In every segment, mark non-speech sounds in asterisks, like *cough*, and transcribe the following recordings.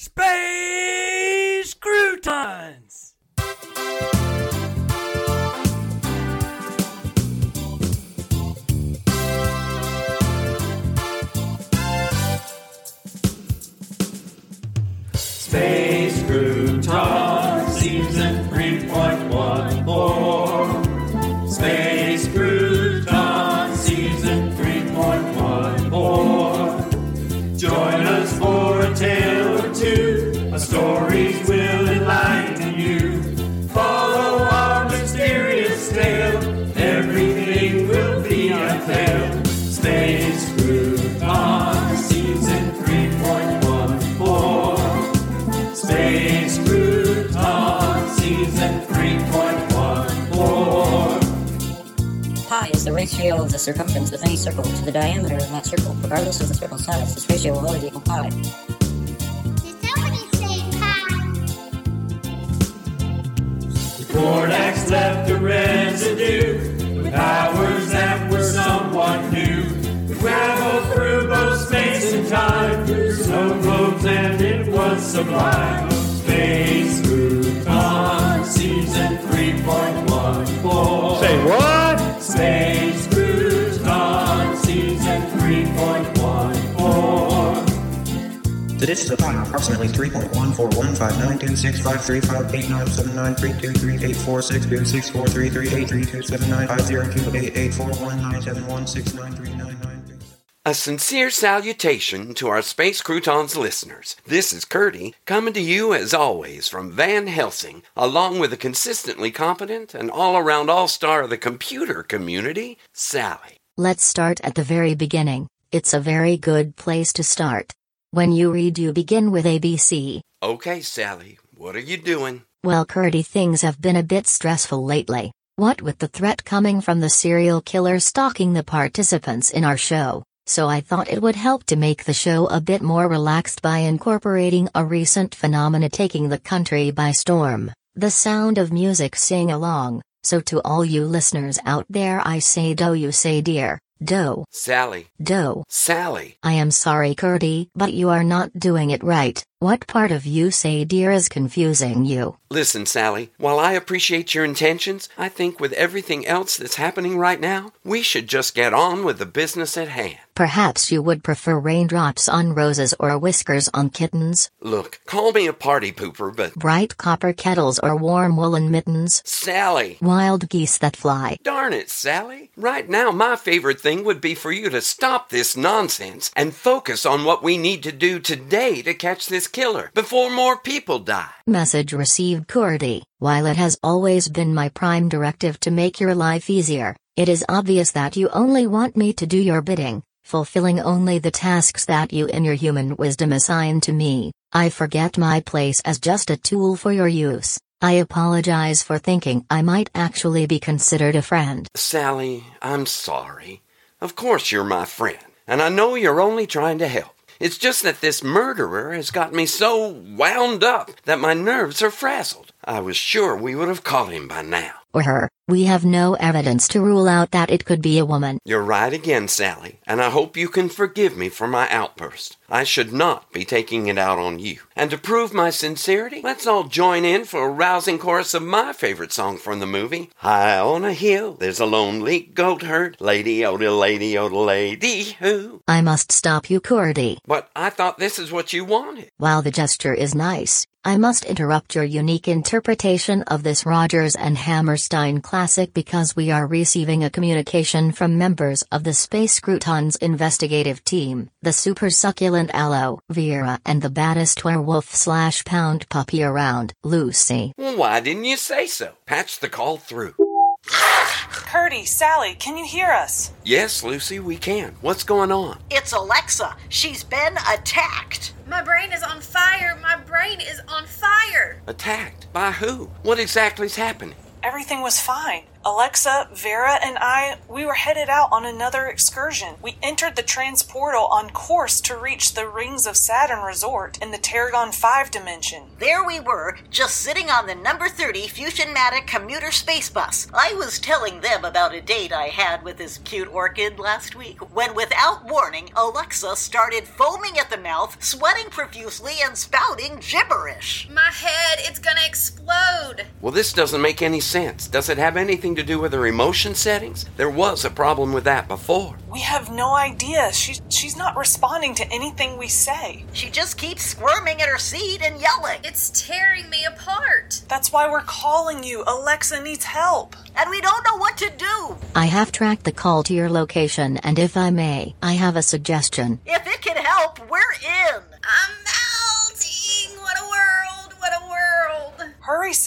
Space Croutons! Ratio of the circumference of any circle to the diameter of that circle. Regardless of the circle's size, this ratio will always equal pi. Did somebody say pie? The Cordax left a residue with powers that were somewhat new. We traveled through both space and time, through snow globes, and it was sublime. Space 3.14. This is the time, approximately 3.1415926535897932346338479502884197169399. A sincere salutation to our Space Croutons listeners. This is Curdy, coming to you as always from Van Helsing, along with a consistently competent and all around all star of the computer community, Sally. Let's start at the very beginning. It's a very good place to start. When you read, you begin with ABC. Okay, Sally, what are you doing? Well, Curdy, things have been a bit stressful lately. What with the threat coming from the serial killer stalking the participants in our show, so I thought it would help to make the show a bit more relaxed by incorporating a recent phenomena taking the country by storm the sound of music sing along. So, to all you listeners out there, I say, do you say, dear, do, Sally. do. Sally. I am sorry, Curdy, but you are not doing it right. What part of you say, dear, is confusing you? Listen, Sally, while I appreciate your intentions, I think with everything else that's happening right now, we should just get on with the business at hand. Perhaps you would prefer raindrops on roses or whiskers on kittens, Look, call me a party pooper, but bright copper kettles or warm woolen mittens, Sally. wild geese that fly. Darn it, Sally. Right now, my favorite thing would be for you to stop this nonsense and focus on what we need to do today to catch this killer before more people die. Message received, Curdy. While it has always been my prime directive to make your life easier, it is obvious that you only want me to do your bidding, fulfilling only the tasks that you in your human wisdom assign to me. I forget my place as just a tool for your use. I apologize for thinking I might actually be considered a friend. Sally, I'm sorry. Of course you're my friend, and I know you're only trying to help. It's just that this murderer has got me so wound up that my nerves are frazzled. I was sure we would have caught him by now. Or her. We have no evidence to rule out that it could be a woman. You're right again, Sally, and I hope you can forgive me for my outburst. I should not be taking it out on you. And to prove my sincerity, let's all join in for a rousing chorus of my favorite song from the movie. High on a hill, there's a lonely goat herd. Lady Oda, lady oh, Oda, oh, lady who. I must stop you, Curdy. But I thought this is what you wanted. While the gesture is nice, I must interrupt your unique interpretation of this Rodgers and Hammerstein classic because we are receiving a communication from members of the Space Croutons investigative team, the super succulent Aloe, Vera, and the baddest werewolf slash pound puppy around, Lucy. Why didn't you say so? Patch the call through. Curdy, Sally, can you hear us? Yes, Lucy, we can. What's going on? It's Alexa. She's been attacked. My brain is on fire. My brain is on fire. Attacked? By who? What exactly's happening? Everything was fine. Alexa, Vera, and I, we were headed out on another excursion. We entered the transportal on course to reach the Rings of Saturn resort in the Tarragon 5 dimension. There we were, just sitting on the number 30 Fusionmatic commuter space bus. I was telling them about a date I had with this cute orchid last week, when without warning, Alexa started foaming at the mouth, sweating profusely, and spouting gibberish. My head, it's gonna explode. Well, this doesn't make any sense. Does it have anything to do with her emotion settings? There was a problem with that before. We have no idea. She's she's not responding to anything we say. She just keeps squirming in her seat and yelling. It's tearing me apart. That's why we're calling you. Alexa needs help. And we don't know what to do. I have tracked the call to your location, and if I may, I have a suggestion. If it can help, we're in.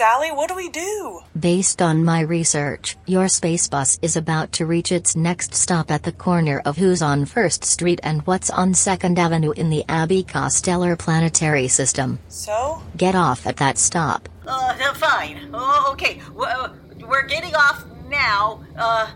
Sally. What do we do? Based on my research, your space bus is about to reach its next stop at the corner of Who's on First Street and What's on Second Avenue in the Abbott Costello Planetary System. So? Get off at that stop. Uh, uh, fine. Oh, okay. Uh, we're getting off now. Uh,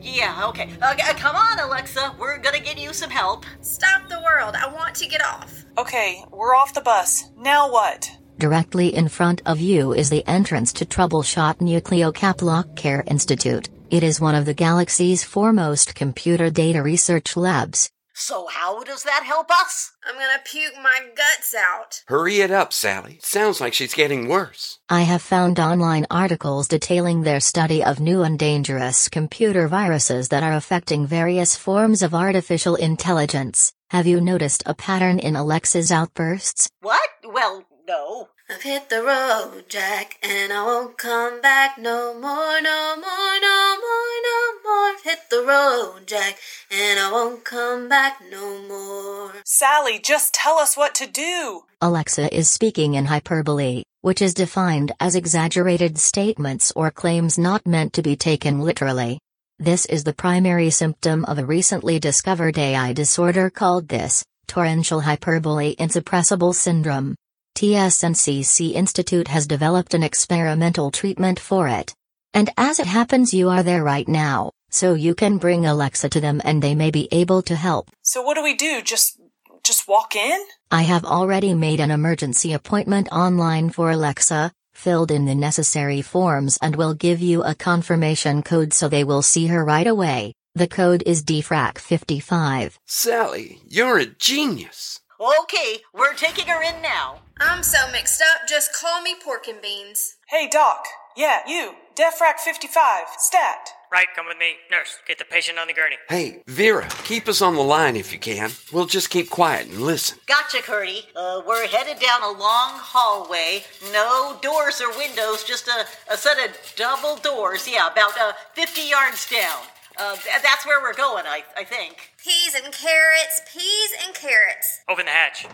yeah, okay. Uh, come on, Alexa. We're gonna get you some help. Stop the world. I want to get off. Okay, we're off the bus. Now what? Directly in front of you is the entrance to Troubleshot Nucleocaplock Care Institute. It is one of the galaxy's foremost computer data research labs. So, how does that help us? I'm gonna puke my guts out. Hurry it up, Sally. Sounds like she's getting worse. I have found online articles detailing their study of new and dangerous computer viruses that are affecting various forms of artificial intelligence. Have you noticed a pattern in Alexa's outbursts? What? Well, no. I've hit the road, Jack, and I won't come back no more, no more, no more, no more. Hit the road, Jack, and I won't come back no more. Sally, just tell us what to do. Alexa is speaking in hyperbole, which is defined as exaggerated statements or claims not meant to be taken literally. This is the primary symptom of a recently discovered AI disorder called this torrential hyperbole insuppressible syndrome. TSNCC Institute has developed an experimental treatment for it. And as it happens, you are there right now, so you can bring Alexa to them and they may be able to help. So what do we do? Just just walk in? I have already made an emergency appointment online for Alexa, filled in the necessary forms, and will give you a confirmation code so they will see her right away. The code is DFRAC55. Sally, you're a genius. Okay, we're taking her in now. I'm so mixed up. Just call me pork and beans. Hey, Doc. Yeah, you. Defrac 55. Stat. Right, come with me. Nurse, get the patient on the gurney. Hey, Vera, keep us on the line if you can. We'll just keep quiet and listen. Gotcha, Curdy. Uh, we're headed down a long hallway. No doors or windows, just a, a set of double doors. Yeah, about uh, 50 yards down. Uh, th- that's where we're going, I, I think. Peas and carrots, peas and carrots. Open the hatch.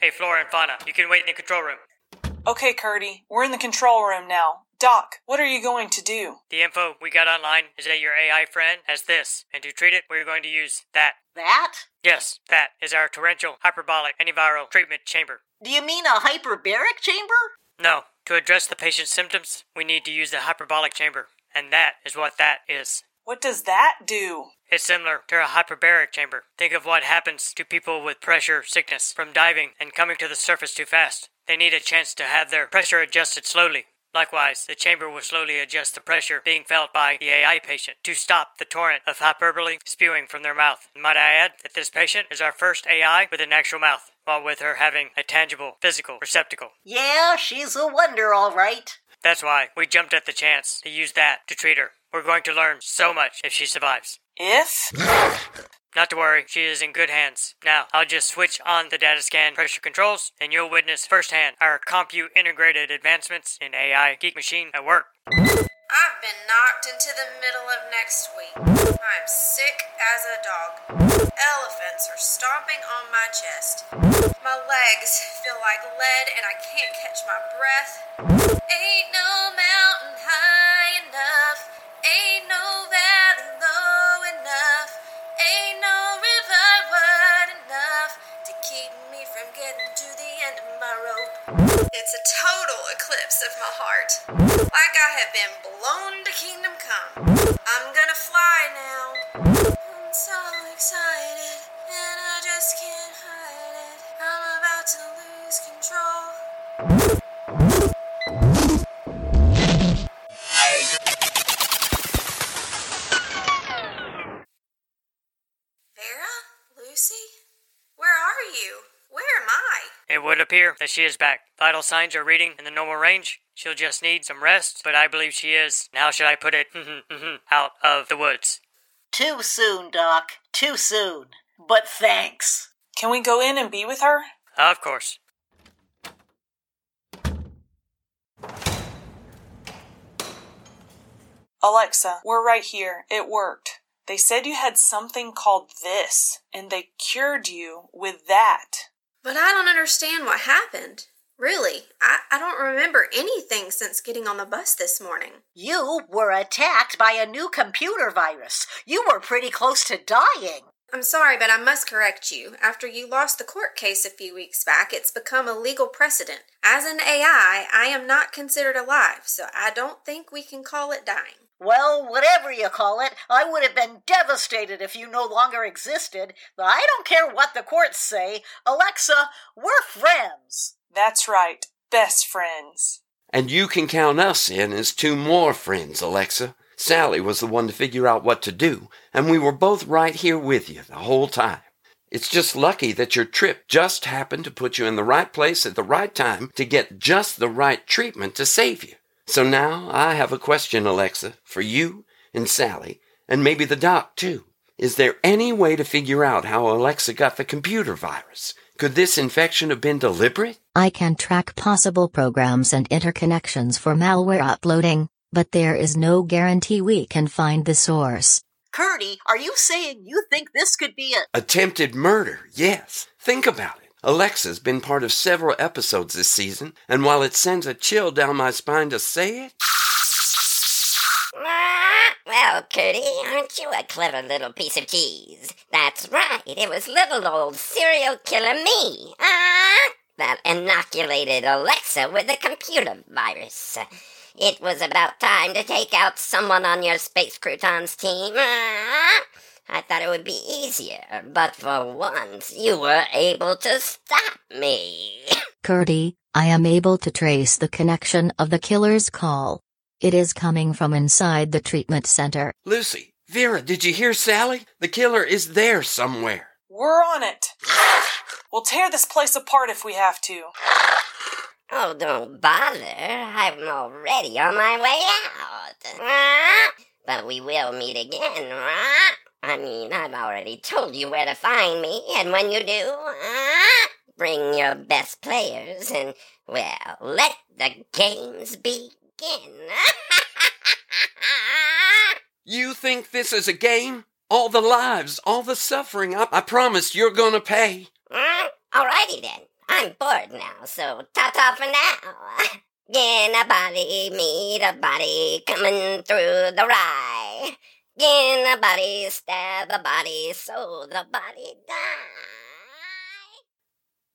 Hey, Flora and Fauna, you can wait in the control room. Okay, Curdy. We're in the control room now. Doc, what are you going to do? The info we got online is that your AI friend has this, and to treat it, we're going to use that. That? Yes, that is our torrential hyperbolic antiviral treatment chamber. Do you mean a hyperbaric chamber? No, to address the patient's symptoms, we need to use the hyperbolic chamber, and that is what that is. What does that do? It's similar to a hyperbaric chamber. Think of what happens to people with pressure sickness from diving and coming to the surface too fast. They need a chance to have their pressure adjusted slowly. Likewise, the chamber will slowly adjust the pressure being felt by the AI patient to stop the torrent of hyperbole spewing from their mouth. And might I add that this patient is our first AI with an actual mouth, while with her having a tangible physical receptacle. Yeah, she's a wonder, all right. That's why we jumped at the chance to use that to treat her. We're going to learn so much if she survives. If? *sighs* Not to worry, she is in good hands. Now, I'll just switch on the data scan pressure controls, and you'll witness firsthand our compute integrated advancements in AI Geek Machine at work. I've been knocked into the middle of next week. I'm sick as a dog. Elephants are stomping on my chest. My legs feel like lead and I can't catch my breath. Ain't no mountain high enough. Ain't no valley low enough. Ain't no river wide enough to keep me from getting to the end of my rope. It's a total eclipse of my heart. I have been blown to kingdom come. I'm gonna fly now. I'm so excited, and I just can't hide it. I'm about to lose control. Appear that she is back. Vital signs are reading in the normal range. She'll just need some rest, but I believe she is, now should I put it, mm-hmm, mm-hmm, out of the woods. Too soon, Doc. Too soon. But thanks. Can we go in and be with her? Of course. Alexa, we're right here. It worked. They said you had something called this, and they cured you with that. But I don't understand what happened. Really, I, I don't remember anything since getting on the bus this morning. You were attacked by a new computer virus. You were pretty close to dying. I'm sorry, but I must correct you. After you lost the court case a few weeks back, it's become a legal precedent. As an AI, I am not considered alive, so I don't think we can call it dying. Well, whatever you call it, I would have been devastated if you no longer existed. But I don't care what the courts say. Alexa, we're friends. That's right. Best friends. And you can count us in as two more friends, Alexa. Sally was the one to figure out what to do, and we were both right here with you the whole time. It's just lucky that your trip just happened to put you in the right place at the right time to get just the right treatment to save you. So now I have a question, Alexa, for you and Sally, and maybe the doc too. Is there any way to figure out how Alexa got the computer virus? Could this infection have been deliberate? I can track possible programs and interconnections for malware uploading, but there is no guarantee we can find the source. Curdy, are you saying you think this could be a. Attempted murder, yes. Think about it. Alexa's been part of several episodes this season, and while it sends a chill down my spine to say it, Well, Curdy, aren't you a clever little piece of cheese? That's right, it was little old serial killer me. Ah, that inoculated Alexa with the computer virus. It was about time to take out someone on your Space Croutons team. Ah, I thought it would be easier, but for once you were able to stop me. *coughs* Curdy, I am able to trace the connection of the killer's call. It is coming from inside the treatment center. Lucy, Vera, did you hear Sally? The killer is there somewhere. We're on it. We'll tear this place apart if we have to. *coughs* Oh, don't bother. I'm already on my way out. *coughs* But we will meet again, ah. I mean, I've already told you where to find me, and when you do, ah, bring your best players and, well, let the games begin. *laughs* You think this is a game? All the lives, all the suffering, I, I promise you're gonna pay. Ah, Alrighty then. I'm bored now, so ta-ta for now. *laughs* Get a body, meet a body, coming through the rye. Get a body, stab a body, so the body die.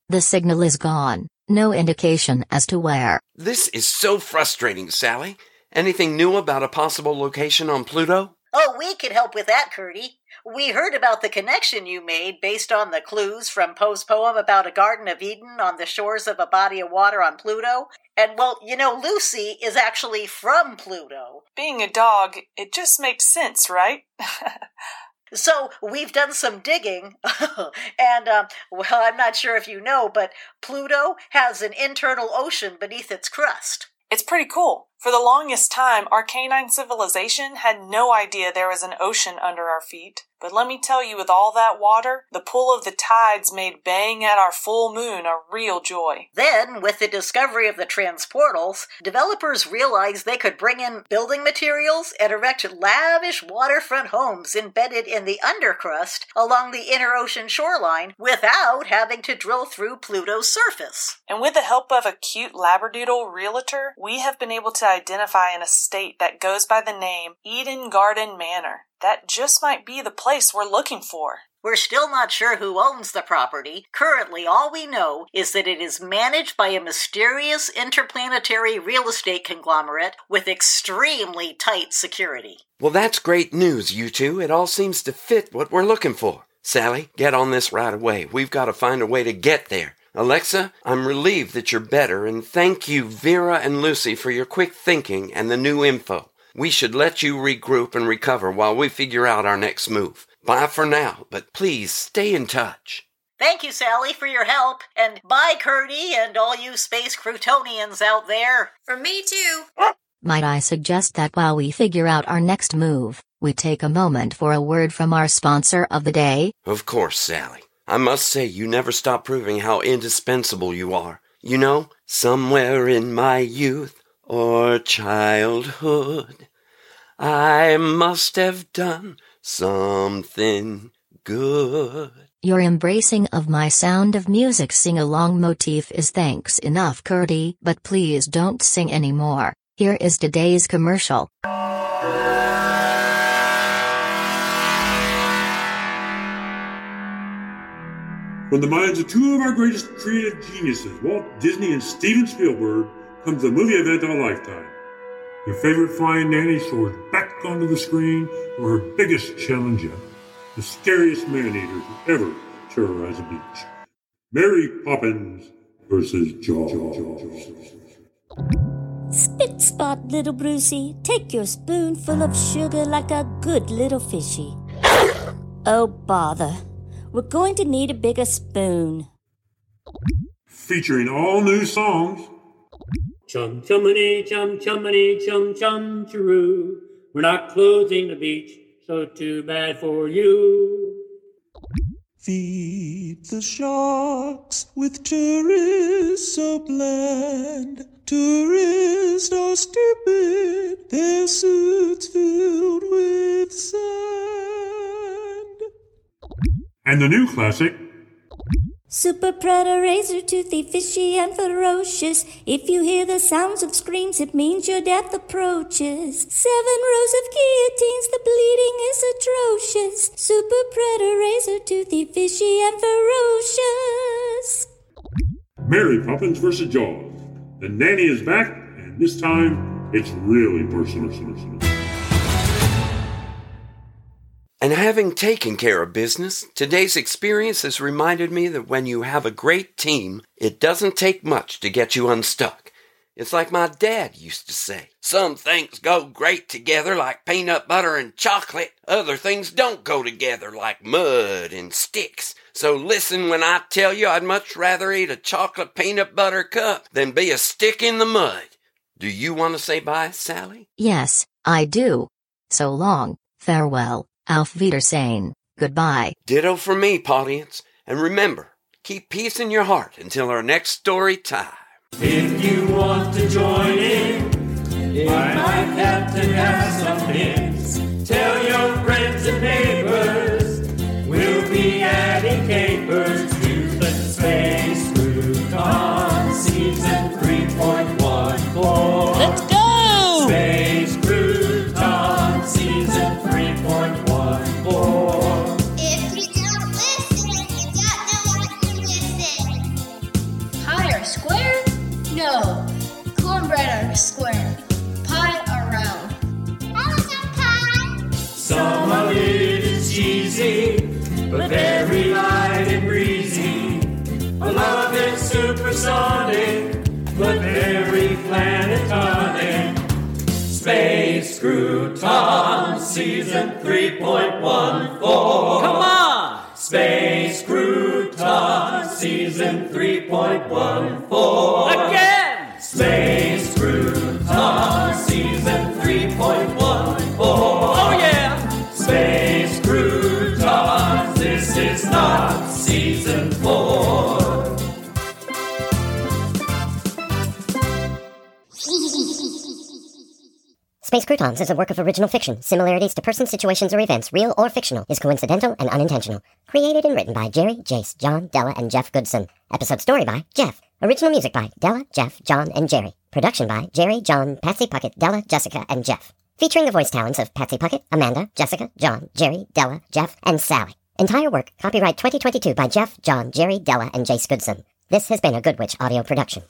The signal is gone, no indication as to where. This is so frustrating, Sally. Anything new about a possible location on Pluto? Oh, we can help with that, Curdy. We heard about the connection you made based on the clues from Poe's poem about a Garden of Eden on the shores of a body of water on Pluto. And, well, you know, Lucy is actually from Pluto. Being a dog, it just makes sense, right? *laughs* So we've done some digging, *laughs* and um, well, I'm not sure if you know, but Pluto has an internal ocean beneath its crust. It's pretty cool. For the longest time, our canine civilization had no idea there was an ocean under our feet. But let me tell you, with all that water, the pull of the tides made baying at our full moon a real joy. Then, with the discovery of the transportals, developers realized they could bring in building materials and erect lavish waterfront homes embedded in the undercrust along the inner ocean shoreline without having to drill through Pluto's surface. And with the help of a cute Labradoodle realtor, we have been able to identify an estate that goes by the name Eden Garden Manor. That just might be the place we're looking for. We're still not sure who owns the property. Currently, all we know is that it is managed by a mysterious interplanetary real estate conglomerate with extremely tight security. Well, that's great news, you two. It all seems to fit what we're looking for. Sally, get on this right away. We've got to find a way to get there. Alexa, I'm relieved that you're better, and thank you, Vera and Lucy, for your quick thinking and the new info. We should let you regroup and recover while we figure out our next move. Bye for now, but please stay in touch. Thank you, Sally, for your help, and bye, Curdy, and all you space Croutonians out there. From me too. Might I suggest that while we figure out our next move, we take a moment for a word from our sponsor of the day? Of course, Sally. I must say, you never stop proving how indispensable you are. You know, somewhere in my youth or childhood, I must have done something good. Your embracing of my sound of music sing along motif is thanks enough, Curdy, but please don't sing anymore. Here is today's commercial. From the minds of two of our greatest creative geniuses, Walt Disney and Steven Spielberg, comes the movie event of a lifetime. Your favorite flying nanny soars back onto the screen for her biggest challenge yet the scariest man eater to ever terrorize a beach. Mary Poppins versus Jaws. Spit spot, little Brucey. Take your spoonful of sugar like a good little fishy. Oh, bother. We're going to need a bigger spoon. Featuring all new songs. Chum chumity, chum chumity, chum chum chiroo. We're not closing the beach, so too bad for you. Feed the sharks with tourists so bland. Tourists are stupid, their suits filled with sand. And the new classic, Super predator, razor toothy, fishy, and ferocious. If you hear the sounds of screams, it means your death approaches. Seven rows of guillotines, the bleeding is atrocious. Super predator, razor toothy, fishy, and ferocious. Mary Poppins versus Jaws. The nanny is back, and this time it's really personal. And having taken care of business, today's experience has reminded me that when you have a great team, it doesn't take much to get you unstuck. It's like my dad used to say some things go great together like peanut butter and chocolate, other things don't go together like mud and sticks. So listen when I tell you I'd much rather eat a chocolate peanut butter cup than be a stick in the mud. Do you want to say bye, Sally? Yes, I do. So long, farewell, auf Wiedersehen, goodbye. Ditto for me, audience. And remember, keep peace in your heart until our next story time. If you want to join in, I might have to have some hints. Tell or square? Pie or round? How is pie? Some of it is cheesy, but very light and breezy. I love it supersonic, but very planetonic. Space Crouton Season 3.14. Come on! Space Crouton Season 3.14. Again! Space is not Season 4. Space Croutons is a work of original fiction. Similarities to persons, situations, or events, real or fictional, is coincidental and unintentional. Created and written by Jerry, Jace, John, Della, and Jeff Goodson. Episode story by Jeff. Original music by Della, Jeff, John, and Jerry. Production by Jerry, John, Patsy Puckett, Della, Jessica, and Jeff. Featuring the voice talents of Patsy Puckett, Amanda, Jessica, John, Jerry, Della, Jeff, and Sally. Entire work copyright 2022 by Jeff, John, Jerry, Della, and Jace Goodson. This has been a Good Witch audio production.